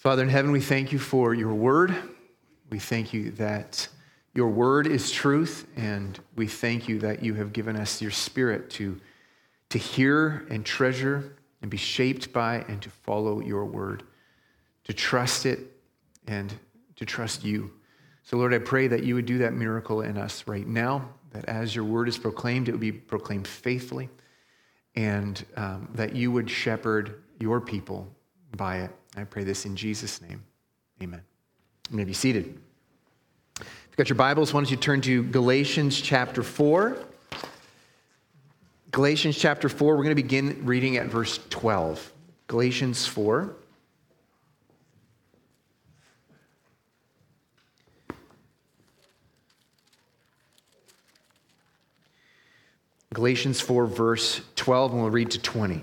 Father in heaven, we thank you for your word. We thank you that your word is truth, and we thank you that you have given us your spirit to, to hear and treasure and be shaped by and to follow your word, to trust it and to trust you. So, Lord, I pray that you would do that miracle in us right now, that as your word is proclaimed, it would be proclaimed faithfully, and um, that you would shepherd your people by it. I pray this in Jesus' name. Amen. You may be seated. If you've got your Bibles, why don't you turn to Galatians chapter 4. Galatians chapter 4, we're going to begin reading at verse 12. Galatians 4. Galatians 4, verse 12, and we'll read to 20.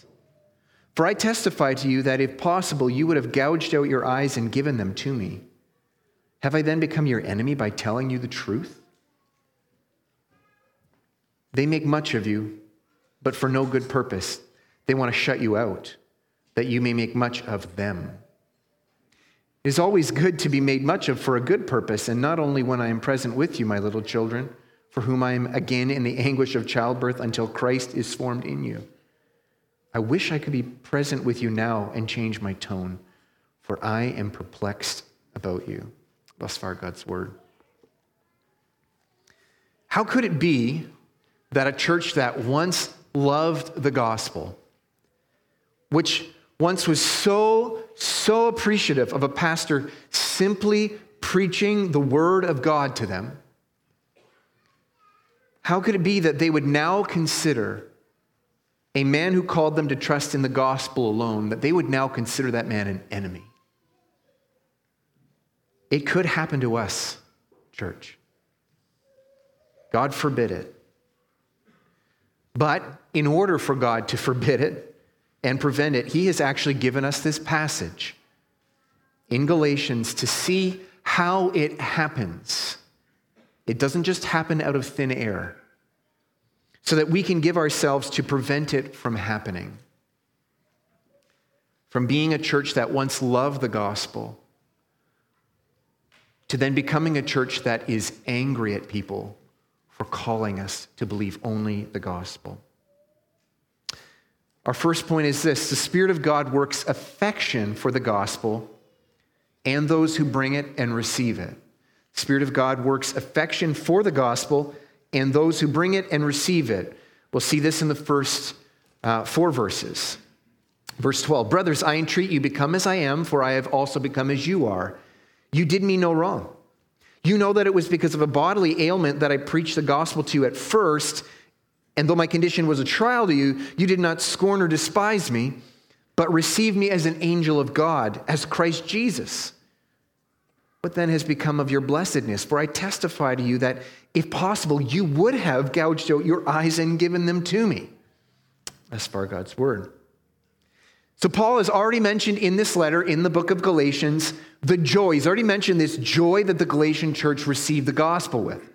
For I testify to you that if possible, you would have gouged out your eyes and given them to me. Have I then become your enemy by telling you the truth? They make much of you, but for no good purpose. They want to shut you out, that you may make much of them. It is always good to be made much of for a good purpose, and not only when I am present with you, my little children, for whom I am again in the anguish of childbirth until Christ is formed in you. I wish I could be present with you now and change my tone, for I am perplexed about you. Thus far, God's word. How could it be that a church that once loved the gospel, which once was so, so appreciative of a pastor simply preaching the word of God to them, how could it be that they would now consider a man who called them to trust in the gospel alone, that they would now consider that man an enemy? It could happen to us, church. God forbid it. But in order for God to forbid it, and prevent it, he has actually given us this passage in Galatians to see how it happens. It doesn't just happen out of thin air, so that we can give ourselves to prevent it from happening. From being a church that once loved the gospel to then becoming a church that is angry at people for calling us to believe only the gospel. Our first point is this the Spirit of God works affection for the gospel and those who bring it and receive it. The Spirit of God works affection for the gospel and those who bring it and receive it. We'll see this in the first uh, four verses. Verse 12 Brothers, I entreat you, become as I am, for I have also become as you are. You did me no wrong. You know that it was because of a bodily ailment that I preached the gospel to you at first. And though my condition was a trial to you, you did not scorn or despise me, but received me as an angel of God, as Christ Jesus. What then has become of your blessedness? For I testify to you that, if possible, you would have gouged out your eyes and given them to me. As far God's word. So, Paul has already mentioned in this letter, in the book of Galatians, the joy. He's already mentioned this joy that the Galatian church received the gospel with.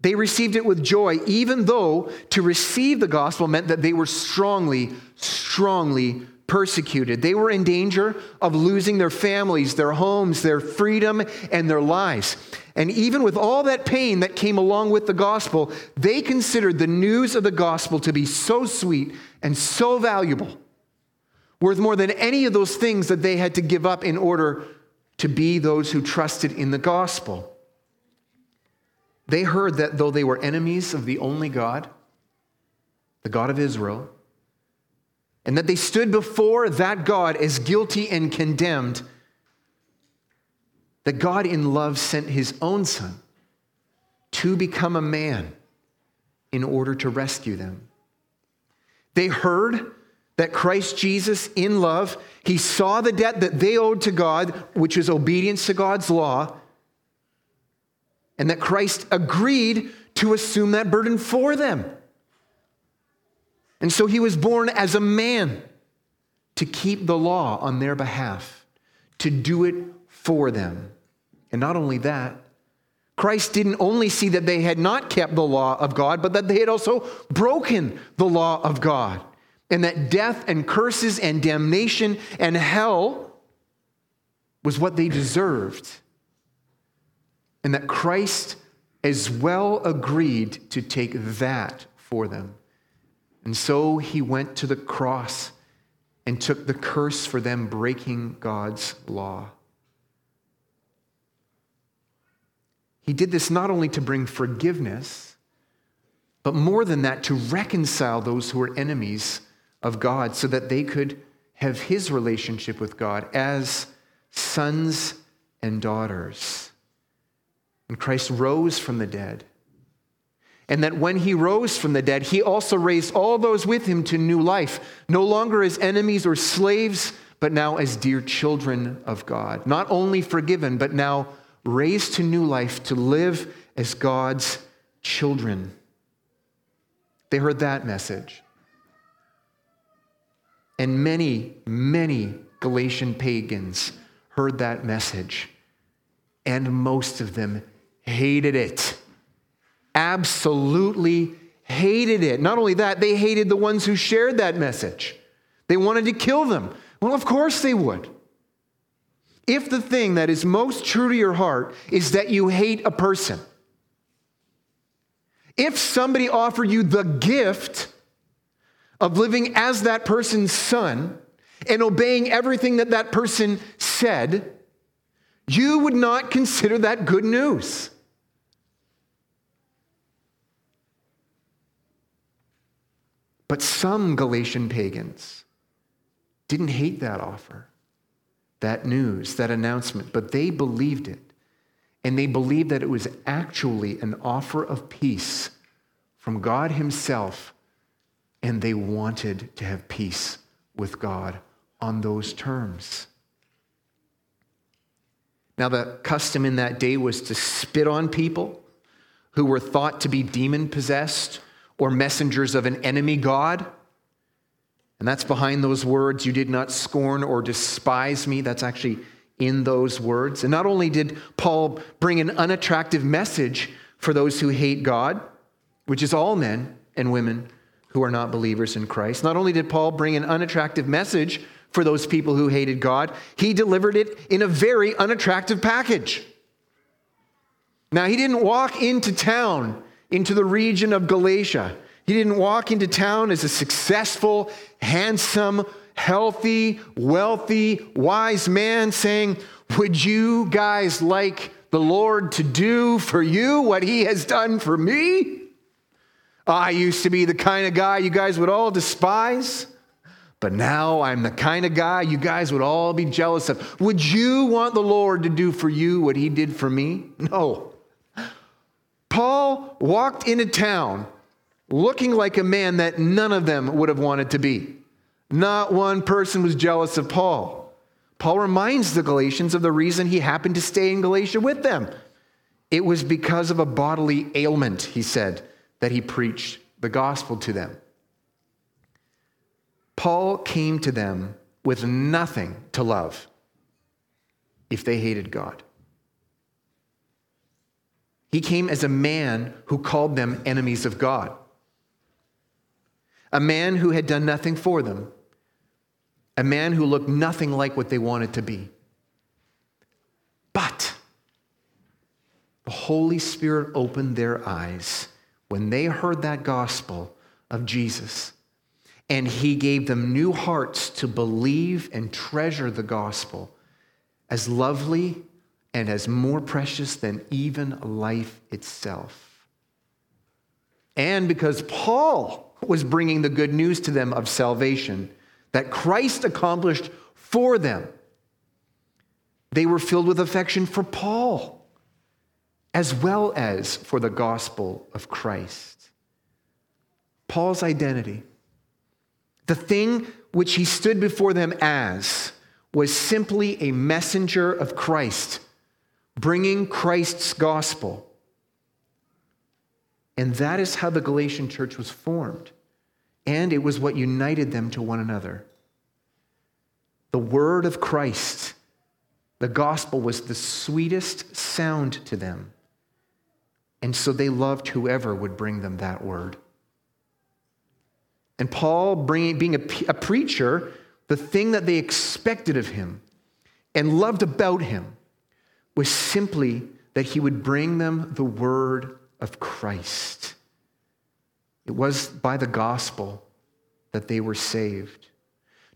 They received it with joy, even though to receive the gospel meant that they were strongly, strongly persecuted. They were in danger of losing their families, their homes, their freedom, and their lives. And even with all that pain that came along with the gospel, they considered the news of the gospel to be so sweet and so valuable, worth more than any of those things that they had to give up in order to be those who trusted in the gospel. They heard that though they were enemies of the only God, the God of Israel, and that they stood before that God as guilty and condemned, that God in love sent his own son to become a man in order to rescue them. They heard that Christ Jesus, in love, he saw the debt that they owed to God, which is obedience to God's law, and that Christ agreed to assume that burden for them. And so he was born as a man to keep the law on their behalf, to do it for them. And not only that, Christ didn't only see that they had not kept the law of God, but that they had also broken the law of God. And that death and curses and damnation and hell was what they deserved. And that Christ as well agreed to take that for them. And so he went to the cross and took the curse for them breaking God's law. He did this not only to bring forgiveness, but more than that, to reconcile those who were enemies of God so that they could have his relationship with God as sons and daughters. And Christ rose from the dead. And that when he rose from the dead, he also raised all those with him to new life, no longer as enemies or slaves, but now as dear children of God. Not only forgiven, but now raised to new life to live as God's children. They heard that message. And many, many Galatian pagans heard that message, and most of them hated it. Absolutely hated it. Not only that, they hated the ones who shared that message. They wanted to kill them. Well, of course they would. If the thing that is most true to your heart is that you hate a person, if somebody offered you the gift of living as that person's son and obeying everything that that person said, you would not consider that good news. But some Galatian pagans didn't hate that offer that news, that announcement, but they believed it. And they believed that it was actually an offer of peace from God Himself. And they wanted to have peace with God on those terms. Now, the custom in that day was to spit on people who were thought to be demon possessed or messengers of an enemy God. And that's behind those words, you did not scorn or despise me. That's actually in those words. And not only did Paul bring an unattractive message for those who hate God, which is all men and women who are not believers in Christ, not only did Paul bring an unattractive message for those people who hated God, he delivered it in a very unattractive package. Now, he didn't walk into town, into the region of Galatia, he didn't walk into town as a successful, handsome, healthy, wealthy, wise man saying, Would you guys like the Lord to do for you what he has done for me? I used to be the kind of guy you guys would all despise, but now I'm the kind of guy you guys would all be jealous of. Would you want the Lord to do for you what he did for me? No. Paul walked into town looking like a man that none of them would have wanted to be. Not one person was jealous of Paul. Paul reminds the Galatians of the reason he happened to stay in Galatia with them. It was because of a bodily ailment, he said, that he preached the gospel to them. Paul came to them with nothing to love if they hated God. He came as a man who called them enemies of God a man who had done nothing for them, a man who looked nothing like what they wanted to be. But the Holy Spirit opened their eyes when they heard that gospel of Jesus. And he gave them new hearts to believe and treasure the gospel as lovely and as more precious than even life itself. And because Paul was bringing the good news to them of salvation that Christ accomplished for them. They were filled with affection for Paul as well as for the gospel of Christ. Paul's identity, the thing which he stood before them as, was simply a messenger of Christ, bringing Christ's gospel. And that is how the Galatian church was formed. And it was what united them to one another. The word of Christ, the gospel, was the sweetest sound to them. And so they loved whoever would bring them that word. And Paul, bringing, being a, a preacher, the thing that they expected of him and loved about him was simply that he would bring them the word of Christ. It was by the gospel that they were saved,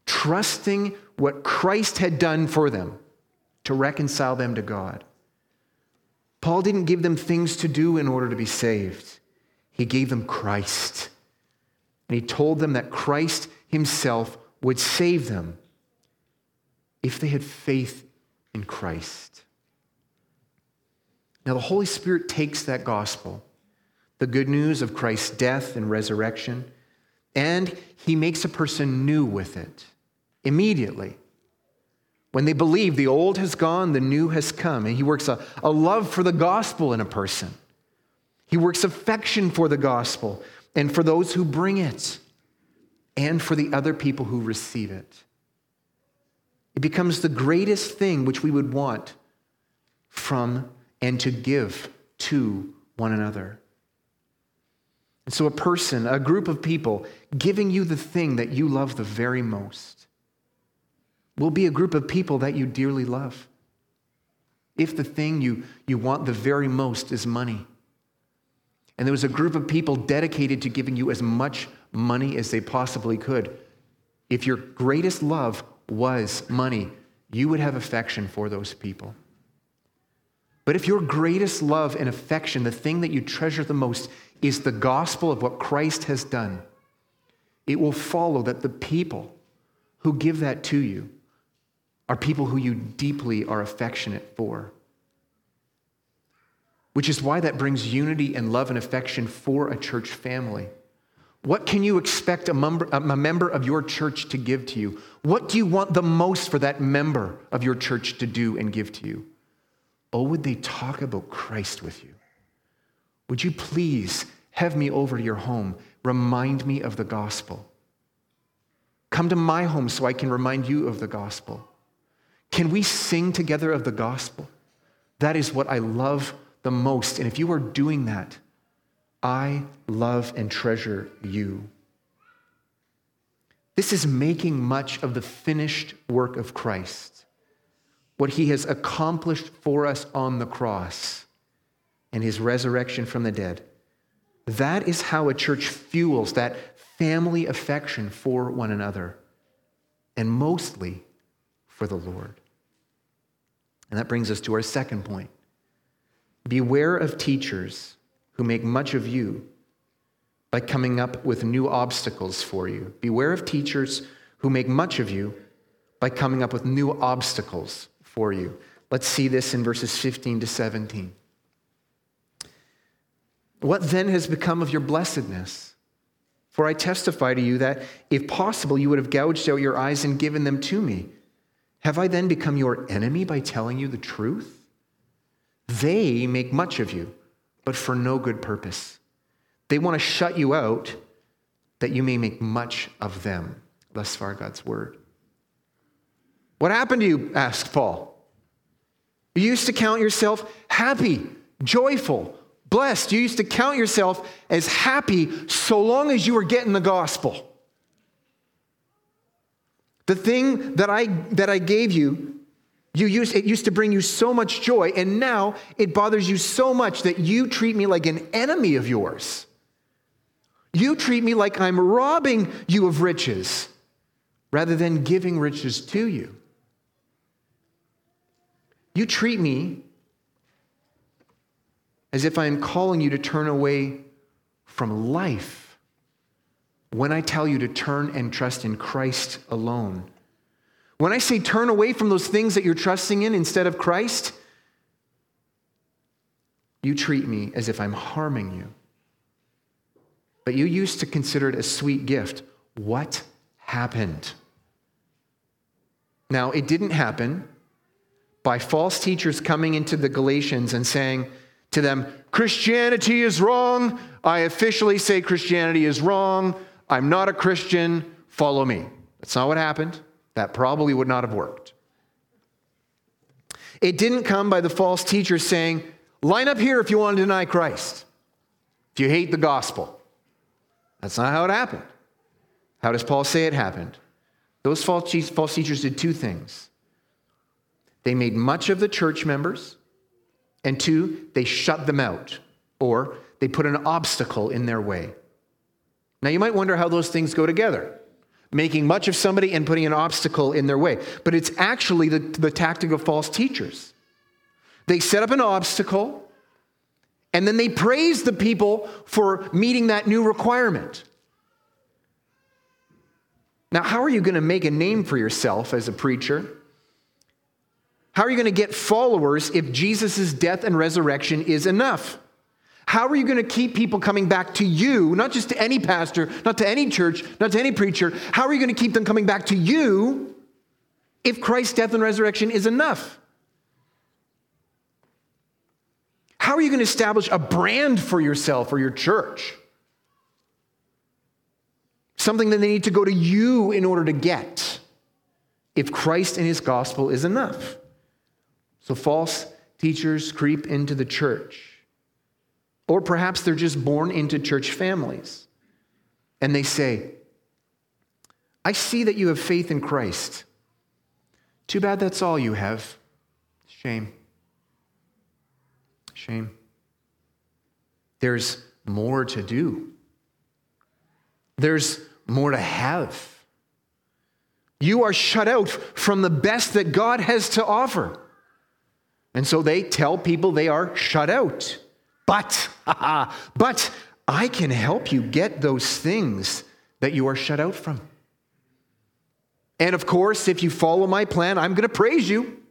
trusting what Christ had done for them to reconcile them to God. Paul didn't give them things to do in order to be saved, he gave them Christ. And he told them that Christ himself would save them if they had faith in Christ. Now, the Holy Spirit takes that gospel, the good news of Christ's death and resurrection, and he makes a person new with it immediately. When they believe the old has gone, the new has come, and he works a, a love for the gospel in a person. He works affection for the gospel and for those who bring it and for the other people who receive it. It becomes the greatest thing which we would want from and to give to one another. And so, a person, a group of people giving you the thing that you love the very most will be a group of people that you dearly love. If the thing you, you want the very most is money, and there was a group of people dedicated to giving you as much money as they possibly could. If your greatest love was money, you would have affection for those people. But if your greatest love and affection, the thing that you treasure the most, is the gospel of what Christ has done, it will follow that the people who give that to you are people who you deeply are affectionate for which is why that brings unity and love and affection for a church family. What can you expect a member, a member of your church to give to you? What do you want the most for that member of your church to do and give to you? Oh, would they talk about Christ with you? Would you please have me over to your home? Remind me of the gospel. Come to my home so I can remind you of the gospel. Can we sing together of the gospel? That is what I love the most. And if you are doing that, I love and treasure you. This is making much of the finished work of Christ, what he has accomplished for us on the cross and his resurrection from the dead. That is how a church fuels that family affection for one another, and mostly for the Lord. And that brings us to our second point Beware of teachers who make much of you by coming up with new obstacles for you. Beware of teachers who make much of you by coming up with new obstacles for you. Let's see this in verses 15 to 17. What then has become of your blessedness? For I testify to you that, if possible, you would have gouged out your eyes and given them to me. Have I then become your enemy by telling you the truth? They make much of you, but for no good purpose. They want to shut you out that you may make much of them. Thus far, God's word. What happened to you? asked Paul. You used to count yourself happy, joyful, blessed. You used to count yourself as happy so long as you were getting the gospel. The thing that I, that I gave you you used, it used to bring you so much joy, and now it bothers you so much that you treat me like an enemy of yours. You treat me like I'm robbing you of riches rather than giving riches to you. You treat me as if I am calling you to turn away from life when I tell you to turn and trust in Christ alone. When I say turn away from those things that you're trusting in instead of Christ, you treat me as if I'm harming you. But you used to consider it a sweet gift. What happened? Now, it didn't happen by false teachers coming into the Galatians and saying to them, Christianity is wrong. I officially say Christianity is wrong. I'm not a Christian. Follow me. That's not what happened. That probably would not have worked. It didn't come by the false teachers saying, line up here if you want to deny Christ, if you hate the gospel. That's not how it happened. How does Paul say it happened? Those false teachers did two things. They made much of the church members, and two, they shut them out, or they put an obstacle in their way. Now, you might wonder how those things go together making much of somebody and putting an obstacle in their way. But it's actually the, the tactic of false teachers. They set up an obstacle, and then they praise the people for meeting that new requirement. Now, how are you going to make a name for yourself as a preacher? How are you going to get followers if Jesus' death and resurrection is enough? How are you going to keep people coming back to you, not just to any pastor, not to any church, not to any preacher? How are you going to keep them coming back to you if Christ's death and resurrection is enough? How are you going to establish a brand for yourself or your church? Something that they need to go to you in order to get if Christ and his gospel is enough. So false teachers creep into the church. Or perhaps they're just born into church families. And they say, I see that you have faith in Christ. Too bad that's all you have. Shame. Shame. There's more to do. There's more to have. You are shut out from the best that God has to offer. And so they tell people they are shut out. But, but I can help you get those things that you are shut out from. And of course, if you follow my plan, I'm going to praise you.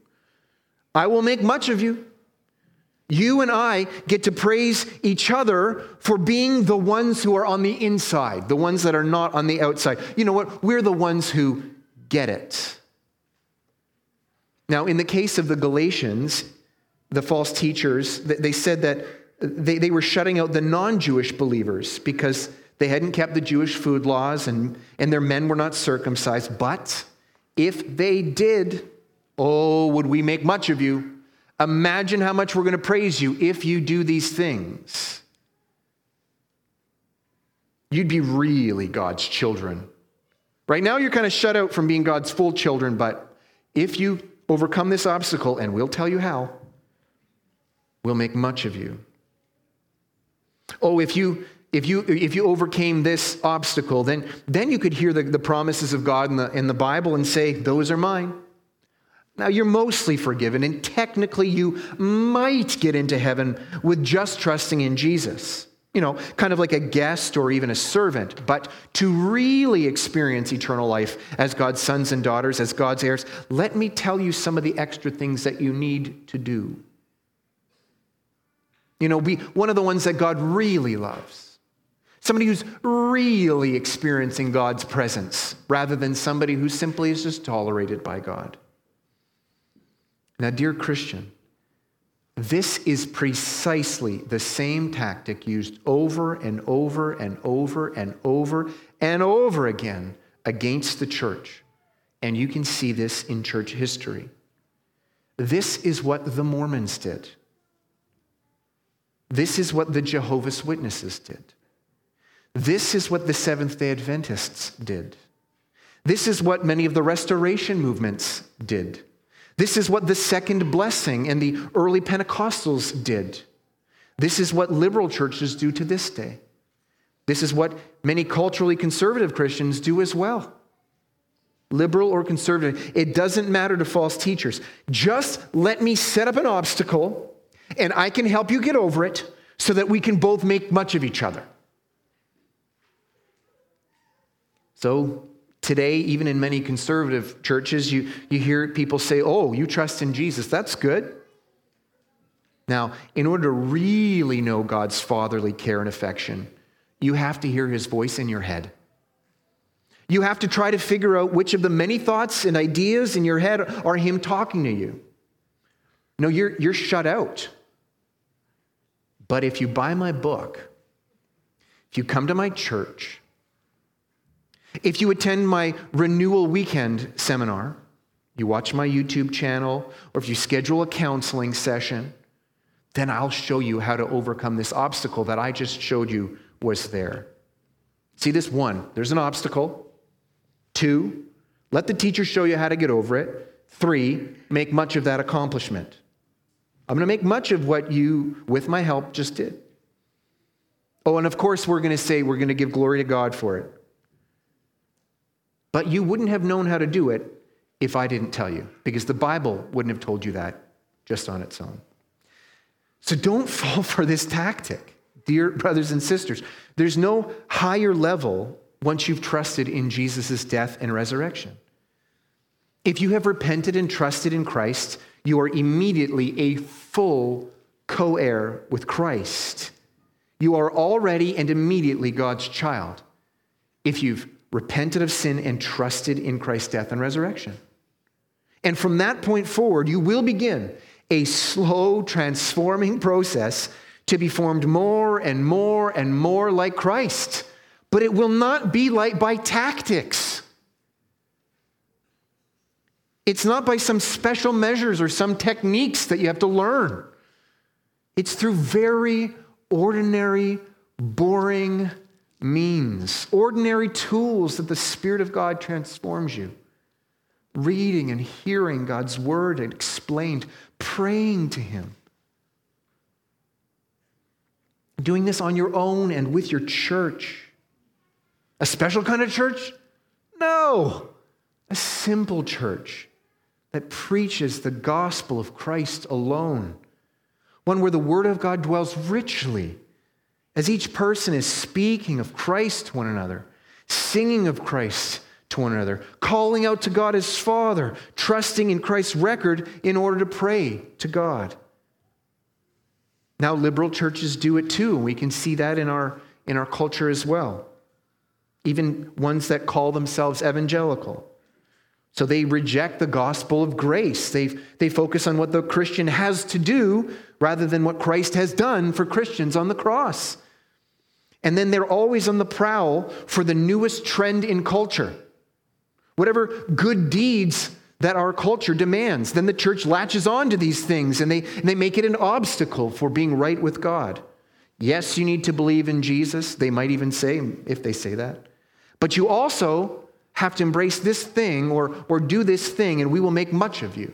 I will make much of you. You and I get to praise each other for being the ones who are on the inside, the ones that are not on the outside. You know what? We're the ones who get it. Now, in the case of the Galatians, the false teachers, they said that they, they were shutting out the non Jewish believers because they hadn't kept the Jewish food laws and, and their men were not circumcised. But if they did, oh, would we make much of you? Imagine how much we're going to praise you if you do these things. You'd be really God's children. Right now, you're kind of shut out from being God's full children, but if you overcome this obstacle, and we'll tell you how, we'll make much of you. Oh, if you if you if you overcame this obstacle, then then you could hear the, the promises of God in the in the Bible and say, those are mine. Now you're mostly forgiven, and technically you might get into heaven with just trusting in Jesus. You know, kind of like a guest or even a servant, but to really experience eternal life as God's sons and daughters, as God's heirs, let me tell you some of the extra things that you need to do. You know, be one of the ones that God really loves. Somebody who's really experiencing God's presence rather than somebody who simply is just tolerated by God. Now, dear Christian, this is precisely the same tactic used over and over and over and over and over again against the church. And you can see this in church history. This is what the Mormons did. This is what the Jehovah's Witnesses did. This is what the Seventh day Adventists did. This is what many of the restoration movements did. This is what the second blessing and the early Pentecostals did. This is what liberal churches do to this day. This is what many culturally conservative Christians do as well. Liberal or conservative, it doesn't matter to false teachers. Just let me set up an obstacle and I can help you get over it so that we can both make much of each other. So, today, even in many conservative churches, you, you hear people say, Oh, you trust in Jesus. That's good. Now, in order to really know God's fatherly care and affection, you have to hear his voice in your head. You have to try to figure out which of the many thoughts and ideas in your head are Him talking to you. No, you're, you're shut out. But if you buy my book, if you come to my church, if you attend my renewal weekend seminar, you watch my YouTube channel, or if you schedule a counseling session, then I'll show you how to overcome this obstacle that I just showed you was there. See this one, there's an obstacle. Two, let the teacher show you how to get over it. Three, make much of that accomplishment. I'm going to make much of what you, with my help, just did. Oh, and of course, we're going to say we're going to give glory to God for it. But you wouldn't have known how to do it if I didn't tell you, because the Bible wouldn't have told you that just on its own. So don't fall for this tactic, dear brothers and sisters. There's no higher level once you've trusted in Jesus' death and resurrection. If you have repented and trusted in Christ, you are immediately a full co heir with Christ. You are already and immediately God's child if you've repented of sin and trusted in Christ's death and resurrection. And from that point forward, you will begin a slow transforming process to be formed more and more and more like Christ but it will not be like by tactics. It's not by some special measures or some techniques that you have to learn. It's through very ordinary, boring means, ordinary tools that the Spirit of God transforms you. Reading and hearing God's word and explained, praying to Him. Doing this on your own and with your church. A special kind of church? No. A simple church that preaches the gospel of Christ alone. One where the Word of God dwells richly as each person is speaking of Christ to one another, singing of Christ to one another, calling out to God as Father, trusting in Christ's record in order to pray to God. Now, liberal churches do it too, and we can see that in our, in our culture as well even ones that call themselves evangelical. So they reject the gospel of grace. They, they focus on what the Christian has to do rather than what Christ has done for Christians on the cross. And then they're always on the prowl for the newest trend in culture. Whatever good deeds that our culture demands, then the church latches on to these things and they, and they make it an obstacle for being right with God. Yes, you need to believe in Jesus. They might even say, if they say that. But you also have to embrace this thing or, or do this thing, and we will make much of you.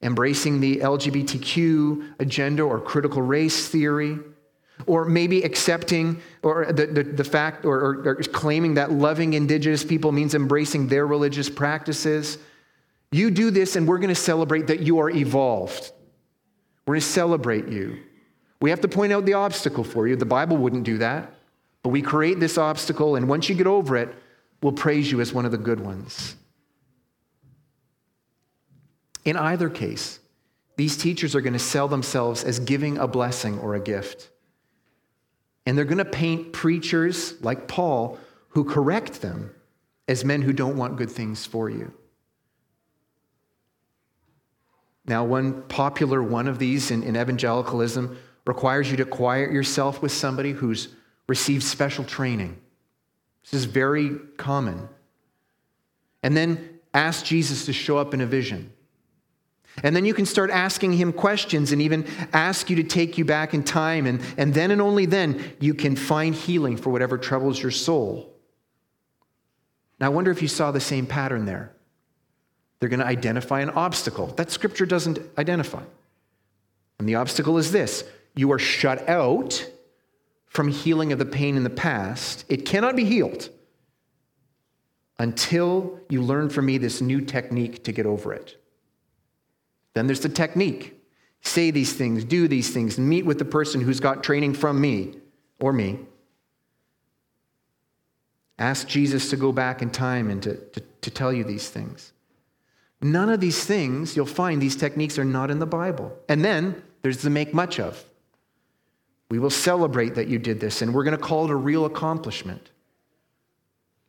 Embracing the LGBTQ agenda or critical race theory, or maybe accepting or the, the, the fact or, or, or claiming that loving indigenous people means embracing their religious practices. You do this, and we're going to celebrate that you are evolved. We're going to celebrate you. We have to point out the obstacle for you. The Bible wouldn't do that. But we create this obstacle, and once you get over it, we'll praise you as one of the good ones. In either case, these teachers are going to sell themselves as giving a blessing or a gift. And they're going to paint preachers like Paul who correct them as men who don't want good things for you. Now, one popular one of these in, in evangelicalism requires you to quiet yourself with somebody who's received special training. This is very common. And then ask Jesus to show up in a vision. And then you can start asking him questions and even ask you to take you back in time. And, and then and only then you can find healing for whatever troubles your soul. Now, I wonder if you saw the same pattern there. They're going to identify an obstacle that scripture doesn't identify. And the obstacle is this you are shut out from healing of the pain in the past. It cannot be healed until you learn from me this new technique to get over it. Then there's the technique. Say these things, do these things, meet with the person who's got training from me or me. Ask Jesus to go back in time and to, to, to tell you these things. None of these things, you'll find these techniques are not in the Bible. And then there's the make much of. We will celebrate that you did this, and we're going to call it a real accomplishment.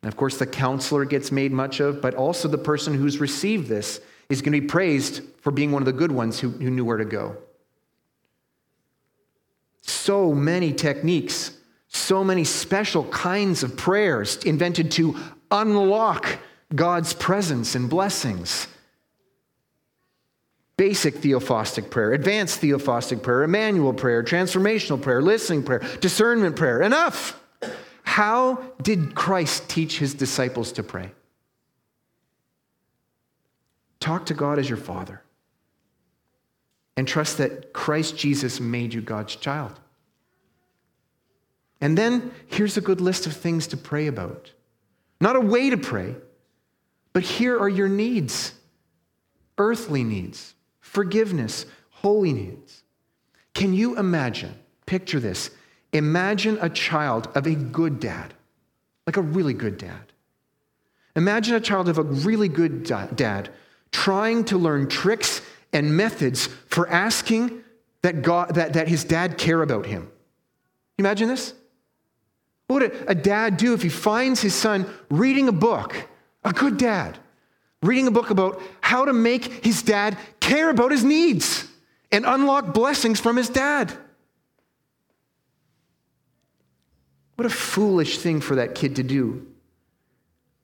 And of course, the counselor gets made much of, but also the person who's received this is going to be praised for being one of the good ones who, who knew where to go. So many techniques, so many special kinds of prayers invented to unlock God's presence and blessings. Basic theophostic prayer, advanced theophostic prayer, Emmanuel prayer, transformational prayer, listening prayer, discernment prayer. Enough! How did Christ teach his disciples to pray? Talk to God as your Father and trust that Christ Jesus made you God's child. And then here's a good list of things to pray about. Not a way to pray, but here are your needs earthly needs, forgiveness, holy needs. Can you imagine? Picture this. Imagine a child of a good dad, like a really good dad. Imagine a child of a really good dad trying to learn tricks and methods for asking that, God, that, that his dad care about him. Imagine this? What would a, a dad do if he finds his son reading a book, a good dad, reading a book about how to make his dad care about his needs and unlock blessings from his dad? What a foolish thing for that kid to do.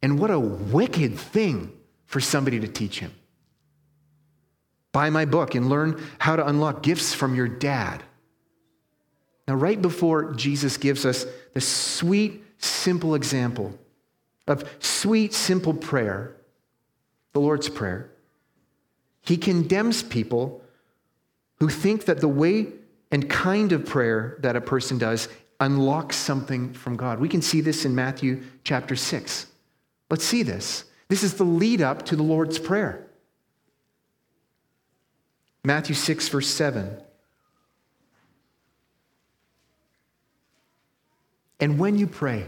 And what a wicked thing for somebody to teach him. Buy my book and learn how to unlock gifts from your dad. Now, right before Jesus gives us the sweet, simple example of sweet, simple prayer, the Lord's Prayer, he condemns people who think that the way and kind of prayer that a person does unlocks something from God. We can see this in Matthew chapter 6. Let's see this. This is the lead up to the Lord's Prayer. Matthew 6, verse 7. And when you pray,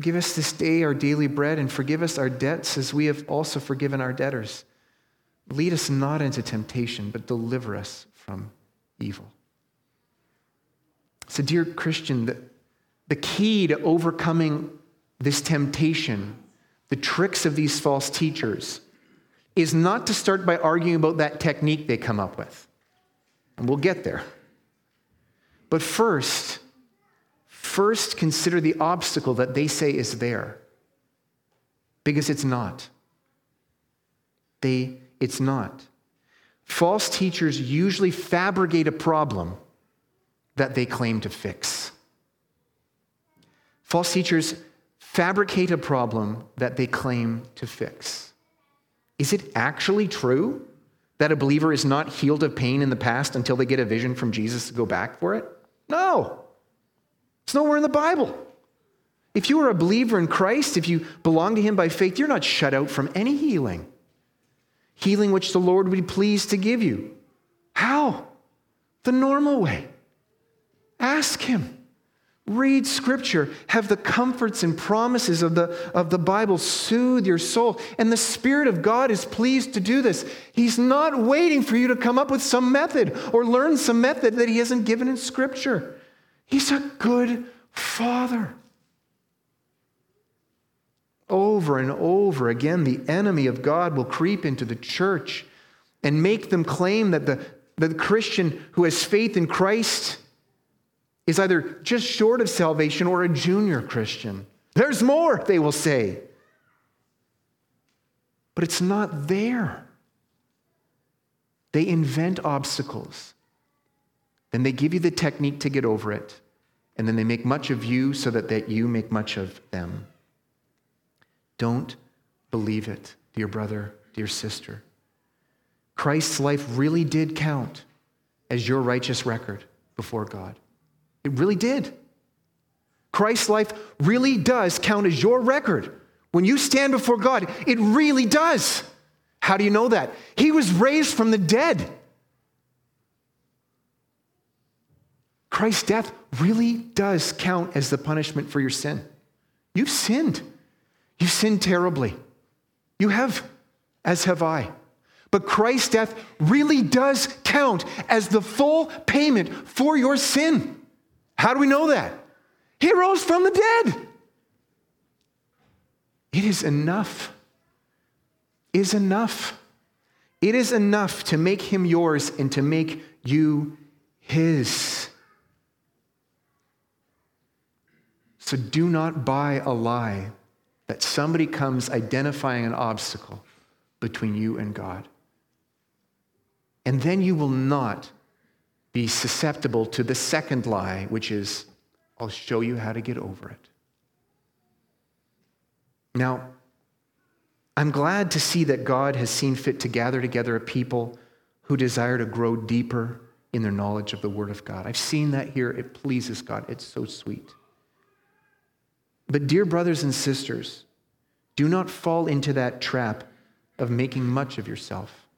Give us this day our daily bread and forgive us our debts as we have also forgiven our debtors. Lead us not into temptation, but deliver us from evil. So, dear Christian, the, the key to overcoming this temptation, the tricks of these false teachers, is not to start by arguing about that technique they come up with. And we'll get there. But first, first consider the obstacle that they say is there. Because it's not. They, it's not. False teachers usually fabricate a problem that they claim to fix. False teachers fabricate a problem that they claim to fix. Is it actually true that a believer is not healed of pain in the past until they get a vision from Jesus to go back for it? No. It's nowhere in the Bible. If you are a believer in Christ, if you belong to Him by faith, you're not shut out from any healing. Healing which the Lord would be pleased to give you. How? The normal way. Ask Him. Read Scripture. Have the comforts and promises of the, of the Bible soothe your soul. And the Spirit of God is pleased to do this. He's not waiting for you to come up with some method or learn some method that He hasn't given in Scripture. He's a good Father. Over and over again, the enemy of God will creep into the church and make them claim that the, the Christian who has faith in Christ is either just short of salvation or a junior Christian. There's more, they will say. But it's not there. They invent obstacles. Then they give you the technique to get over it. And then they make much of you so that, that you make much of them. Don't believe it, dear brother, dear sister. Christ's life really did count as your righteous record before God. It really did. Christ's life really does count as your record When you stand before God, it really does. How do you know that? He was raised from the dead. Christ's death really does count as the punishment for your sin. You've sinned. You've sinned terribly. You have, as have I. But Christ's death really does count as the full payment for your sin. How do we know that? He rose from the dead. It is enough. Is enough. It is enough to make him yours and to make you his. So do not buy a lie that somebody comes identifying an obstacle between you and God. And then you will not be susceptible to the second lie, which is, I'll show you how to get over it. Now, I'm glad to see that God has seen fit to gather together a people who desire to grow deeper in their knowledge of the Word of God. I've seen that here. It pleases God. It's so sweet. But, dear brothers and sisters, do not fall into that trap of making much of yourself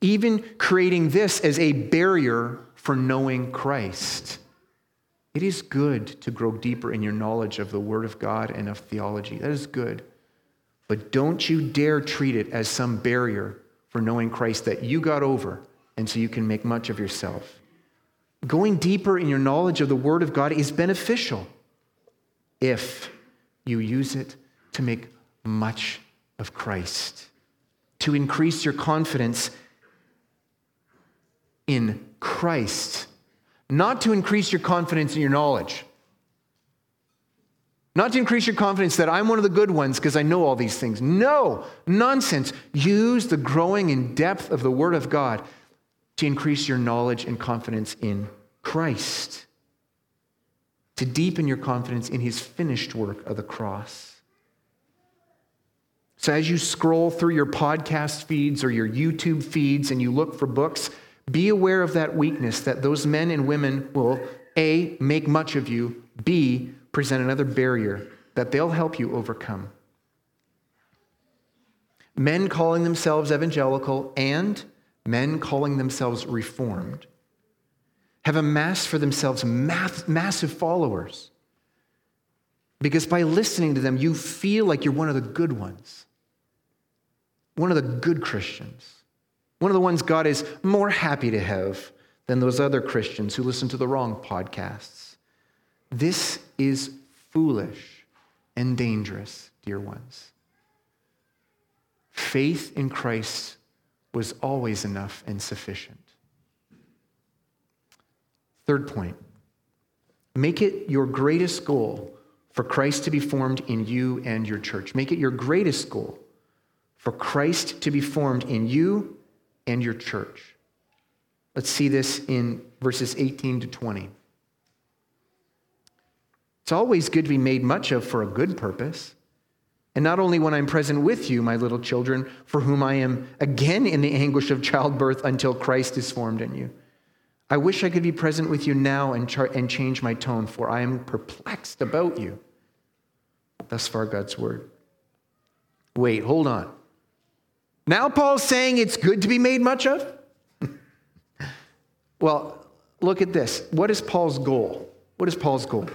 even creating this as a barrier for knowing Christ. It is good to grow deeper in your knowledge of the Word of God and of theology. That is good. But don't you dare treat it as some barrier for knowing Christ that you got over and so you can make much of yourself. Going deeper in your knowledge of the Word of God is beneficial if you use it to make much of Christ, to increase your confidence in Christ, not to increase your confidence in your knowledge. Not to increase your confidence that I'm one of the good ones because I know all these things. No, nonsense. Use the growing in depth of the Word of God to increase your knowledge and confidence in Christ, to deepen your confidence in His finished work of the cross. So, as you scroll through your podcast feeds or your YouTube feeds and you look for books, be aware of that weakness that those men and women will A, make much of you, B, present another barrier that they'll help you overcome. Men calling themselves evangelical and men calling themselves reformed have amassed for themselves mass, massive followers. Because by listening to them, you feel like you're one of the good ones, one of the good Christians. One of the ones God is more happy to have than those other Christians who listen to the wrong podcasts. This is foolish and dangerous, dear ones. Faith in Christ was always enough and sufficient. Third point make it your greatest goal for Christ to be formed in you and your church. Make it your greatest goal for Christ to be formed in you and your church. Let's see this in verses 18 to 20. It's always good to be made much of for a good purpose. And not only when I'm present with you, my little children, for whom I am again in the anguish of childbirth until Christ is formed in you. I wish I could be present with you now and, char- and change my tone, for I am perplexed about you. Thus far, God's word. Wait, hold on. Now Paul's saying it's good to be made much of? well, look at this. What is Paul's goal? What is Paul's goal?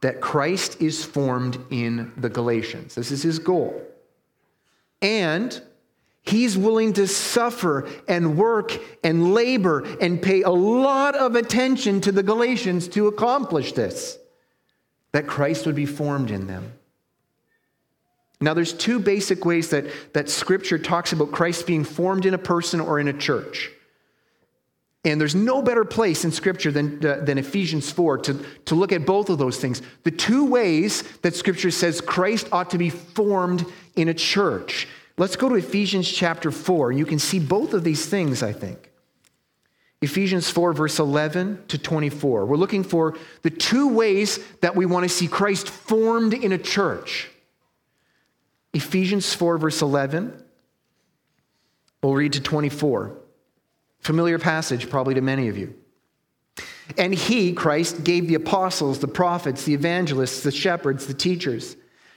That Christ is formed in the Galatians. This is his goal. And he's willing to suffer and work and labor and pay a lot of attention to the Galatians to accomplish this. That Christ would be formed in them. Now, there's two basic ways that, that Scripture talks about Christ being formed in a person or in a church. And there's no better place in Scripture than, uh, than Ephesians 4 to, to look at both of those things. The two ways that Scripture says Christ ought to be formed in a church. Let's go to Ephesians chapter 4. You can see both of these things, I think. Ephesians 4, verse 11 to 24. We're looking for the two ways that we want to see Christ formed in a church. Ephesians 4, verse 11. We'll read to 24. Familiar passage, probably to many of you. And he, Christ, gave the apostles, the prophets, the evangelists, the shepherds, the teachers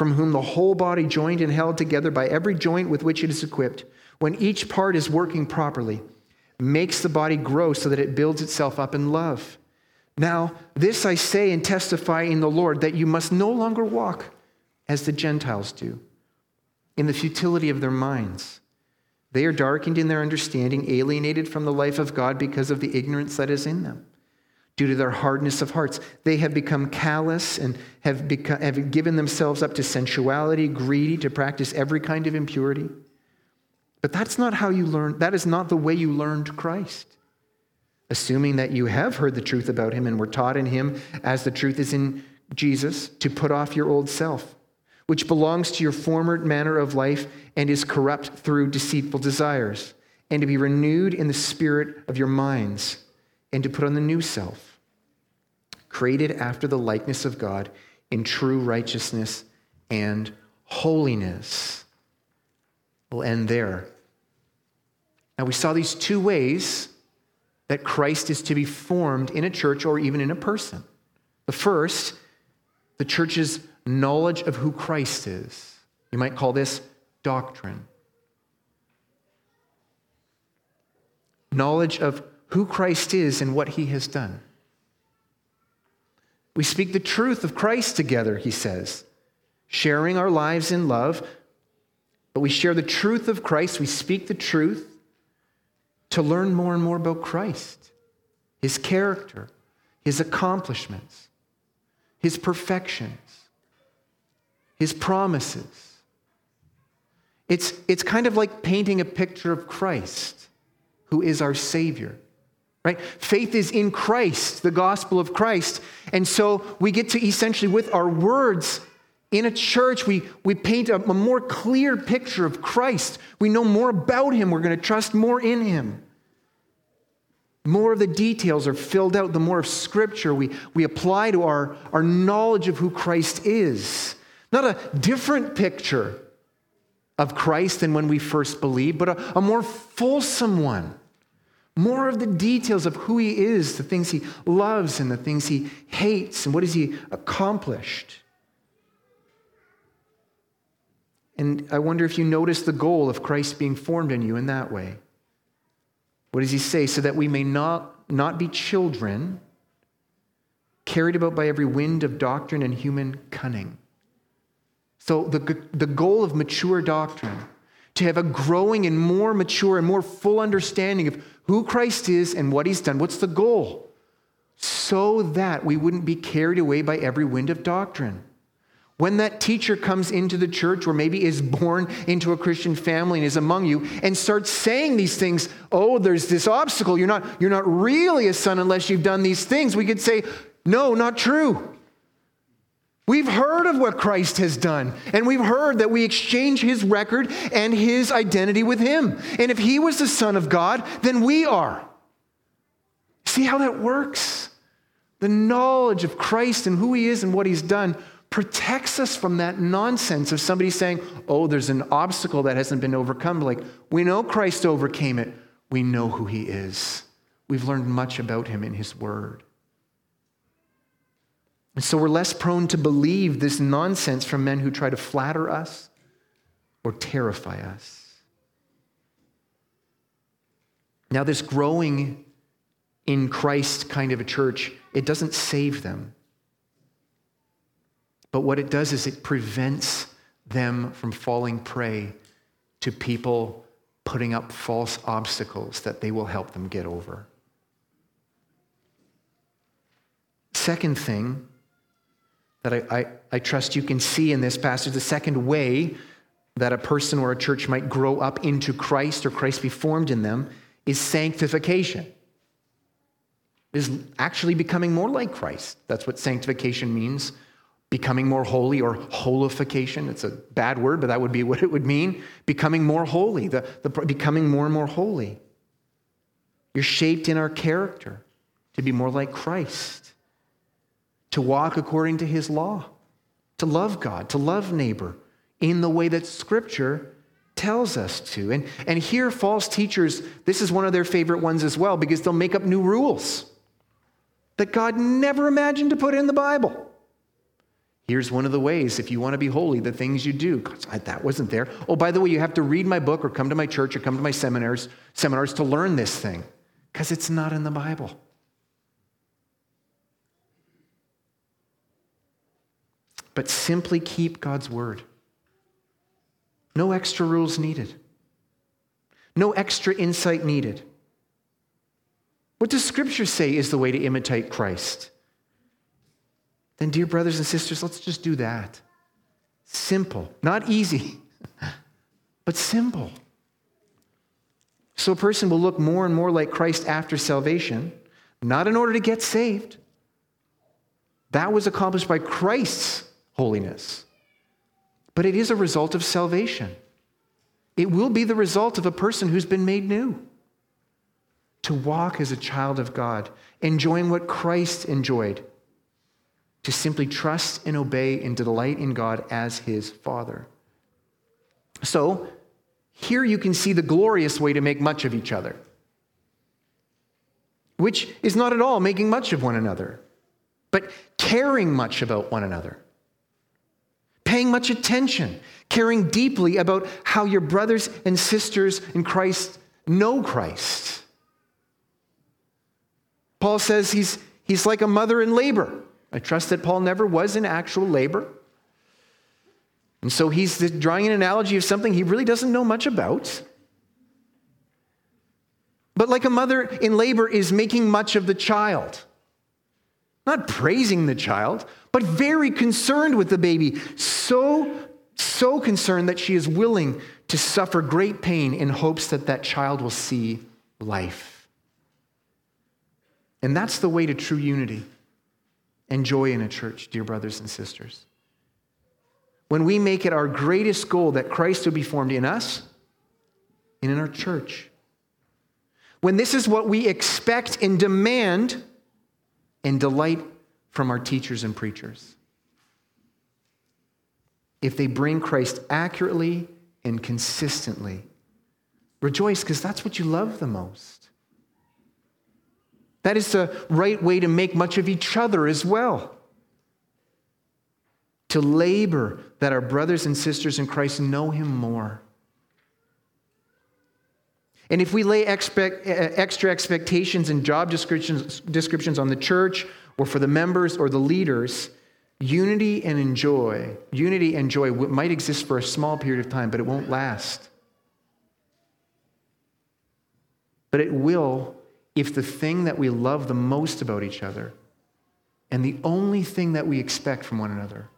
from whom the whole body, joined and held together by every joint with which it is equipped, when each part is working properly, makes the body grow so that it builds itself up in love. Now, this I say and testify in the Lord that you must no longer walk as the Gentiles do, in the futility of their minds. They are darkened in their understanding, alienated from the life of God because of the ignorance that is in them due to their hardness of hearts. They have become callous and have, become, have given themselves up to sensuality, greedy, to practice every kind of impurity. But that's not how you learn, that is not the way you learned Christ. Assuming that you have heard the truth about him and were taught in him as the truth is in Jesus, to put off your old self, which belongs to your former manner of life and is corrupt through deceitful desires, and to be renewed in the spirit of your minds, and to put on the new self created after the likeness of God in true righteousness and holiness. We'll end there. Now, we saw these two ways that Christ is to be formed in a church or even in a person. The first, the church's knowledge of who Christ is. You might call this doctrine. Knowledge of who Christ is and what he has done. We speak the truth of Christ together, he says, sharing our lives in love. But we share the truth of Christ. We speak the truth to learn more and more about Christ, his character, his accomplishments, his perfections, his promises. It's, it's kind of like painting a picture of Christ, who is our Savior right? Faith is in Christ, the gospel of Christ. And so we get to essentially, with our words in a church, we, we paint a, a more clear picture of Christ. We know more about him. We're going to trust more in him. More of the details are filled out, the more of scripture we, we apply to our, our knowledge of who Christ is. Not a different picture of Christ than when we first believed, but a, a more fulsome one more of the details of who he is, the things he loves and the things he hates, and what has he accomplished. And I wonder if you notice the goal of Christ being formed in you in that way. What does he say? So that we may not, not be children carried about by every wind of doctrine and human cunning. So, the, the goal of mature doctrine, to have a growing and more mature and more full understanding of who Christ is and what he's done. What's the goal? So that we wouldn't be carried away by every wind of doctrine. When that teacher comes into the church or maybe is born into a Christian family and is among you and starts saying these things, oh, there's this obstacle. You're not, you're not really a son unless you've done these things. We could say, no, not true. We've heard of what Christ has done, and we've heard that we exchange his record and his identity with him. And if he was the Son of God, then we are. See how that works? The knowledge of Christ and who he is and what he's done protects us from that nonsense of somebody saying, oh, there's an obstacle that hasn't been overcome. Like, we know Christ overcame it, we know who he is. We've learned much about him in his word. And so we're less prone to believe this nonsense from men who try to flatter us or terrify us. Now, this growing in Christ kind of a church, it doesn't save them. But what it does is it prevents them from falling prey to people putting up false obstacles that they will help them get over. Second thing that I, I, I trust you can see in this passage. The second way that a person or a church might grow up into Christ or Christ be formed in them is sanctification. Is actually becoming more like Christ. That's what sanctification means becoming more holy or holification. It's a bad word, but that would be what it would mean. Becoming more holy, the, the, becoming more and more holy. You're shaped in our character to be more like Christ, to walk according to his law, to love God, to love neighbor in the way that Scripture tells us to. And, and here, false teachers, this is one of their favorite ones as well because they'll make up new rules that God never imagined to put in the Bible. Here's one of the ways, if you want to be holy, the things you do. God, that wasn't there. Oh, by the way, you have to read my book or come to my church or come to my seminars, seminars to learn this thing because it's not in the Bible. But simply keep God's word. No extra rules needed. No extra insight needed. What does Scripture say is the way to imitate Christ? then, dear brothers and sisters, let's just do that. Simple, not easy, but simple. So a person will look more and more like Christ after salvation, not in order to get saved. That was accomplished by Christ's holiness. But it is a result of salvation. It will be the result of a person who's been made new. To walk as a child of God, enjoying what Christ enjoyed to simply trust and obey and delight in God as his Father. So, here you can see the glorious way to make much of each other, which is not at all making much of one another, but caring much about one another, paying much attention, caring deeply about how your brothers and sisters in Christ know Christ. Paul says he's, he's like a mother in labor I trust that Paul never was in actual labor. And so he's drawing an analogy of something he really doesn't know much about. But like a mother in labor is making much of the child, not praising the child, but very concerned with the baby. So, so concerned that she is willing to suffer great pain in hopes that that child will see life. And that's the way to true unity and joy in a church, dear brothers and sisters. When we make it our greatest goal that Christ will be formed in us and in our church. When this is what we expect and demand and delight from our teachers and preachers. If they bring Christ accurately and consistently, rejoice because that's what you love the most. That is the right way to make much of each other as well. To labor that our brothers and sisters in Christ know Him more. And if we lay expect, uh, extra expectations and job descriptions, descriptions on the church or for the members or the leaders, unity and enjoy, unity and joy might exist for a small period of time, but it won't last. But it will if the thing that we love the most about each other and the only thing that we expect from one another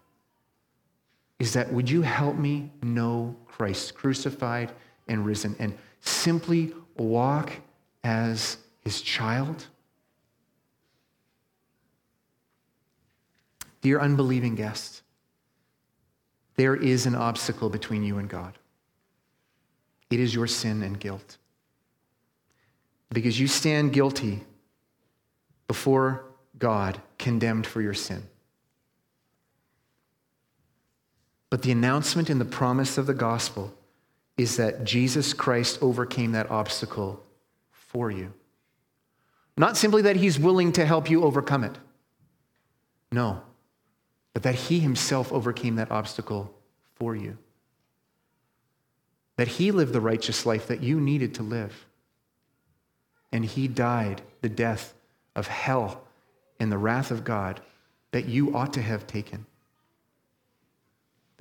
is that would you help me know Christ crucified and risen and simply walk as his child? Dear unbelieving guest, there is an obstacle between you and God. It is your sin and guilt because you stand guilty before God, condemned for your sin. But the announcement and the promise of the gospel is that Jesus Christ overcame that obstacle for you. Not simply that he's willing to help you overcome it, no, but that he himself overcame that obstacle for you. That he lived the righteous life that you needed to live and he died the death of hell and the wrath of God that you ought to have taken.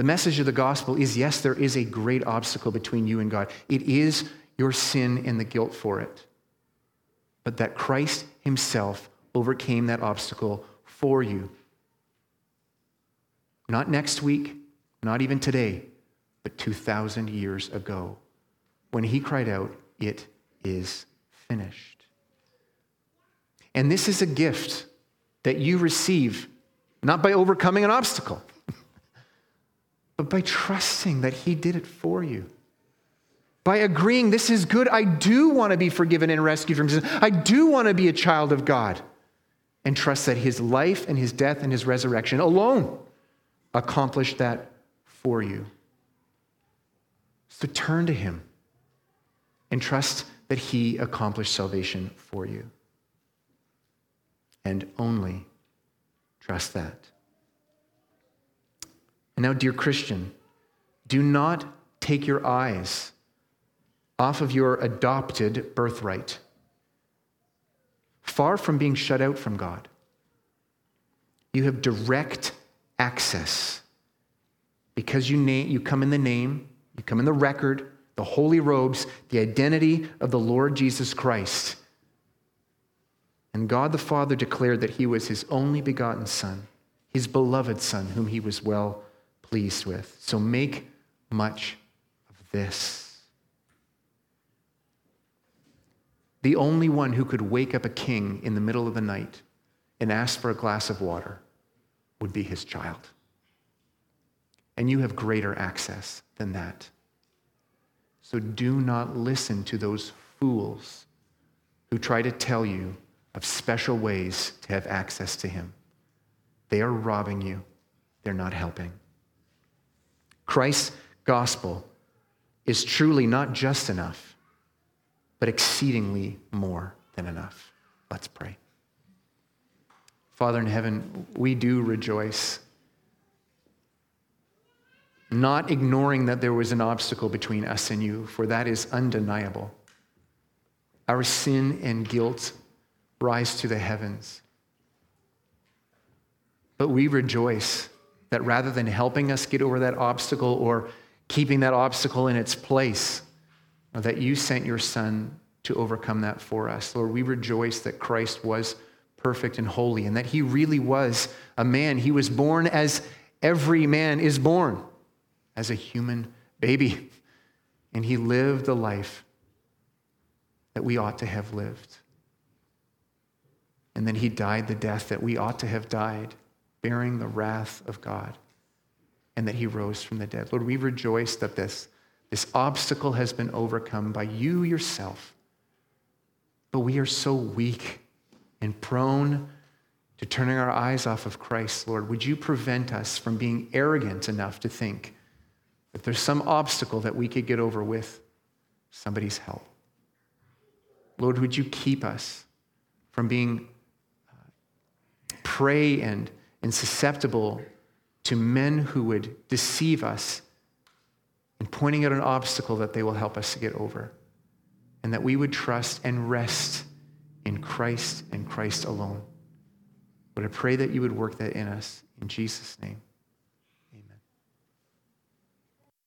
The message of the gospel is yes, there is a great obstacle between you and God. It is your sin and the guilt for it. But that Christ himself overcame that obstacle for you. Not next week, not even today, but 2,000 years ago when he cried out, It is finished. And this is a gift that you receive not by overcoming an obstacle, but by trusting that He did it for you. By agreeing, this is good. I do want to be forgiven and rescued from sin. I do want to be a child of God. And trust that His life and His death and His resurrection alone accomplished that for you. So turn to Him and trust that He accomplished salvation for you. And only trust that. And now, dear Christian, do not take your eyes off of your adopted birthright, far from being shut out from God. You have direct access because you, you come in the name, you come in the record, the holy robes, the identity of the Lord Jesus Christ. And God the Father declared that he was his only begotten Son, his beloved Son, whom he was well pleased with. So make much of this. The only one who could wake up a king in the middle of the night and ask for a glass of water would be his child. And you have greater access than that. So do not listen to those fools who try to tell you of special ways to have access to Him. They are robbing you, they're not helping. Christ's gospel is truly not just enough, but exceedingly more than enough. Let's pray. Father in heaven, we do rejoice not ignoring that there was an obstacle between us and you, for that is undeniable. Our sin and guilt rise to the heavens. But we rejoice that rather than helping us get over that obstacle or keeping that obstacle in its place, that you sent your Son to overcome that for us. Lord, we rejoice that Christ was perfect and holy and that he really was a man. He was born as every man is born as a human baby. And he lived the life that we ought to have lived. And then he died the death that we ought to have died, bearing the wrath of God, and that he rose from the dead. Lord, we rejoice that this, this obstacle has been overcome by you yourself. But we are so weak and prone to turning our eyes off of Christ, Lord. Would you prevent us from being arrogant enough to think that there's some obstacle that we could get over with somebody's help. Lord, would you keep us from being uh, prey and, and susceptible to men who would deceive us and pointing out an obstacle that they will help us to get over. And that we would trust and rest in Christ and Christ alone. But I pray that you would work that in us. In Jesus' name.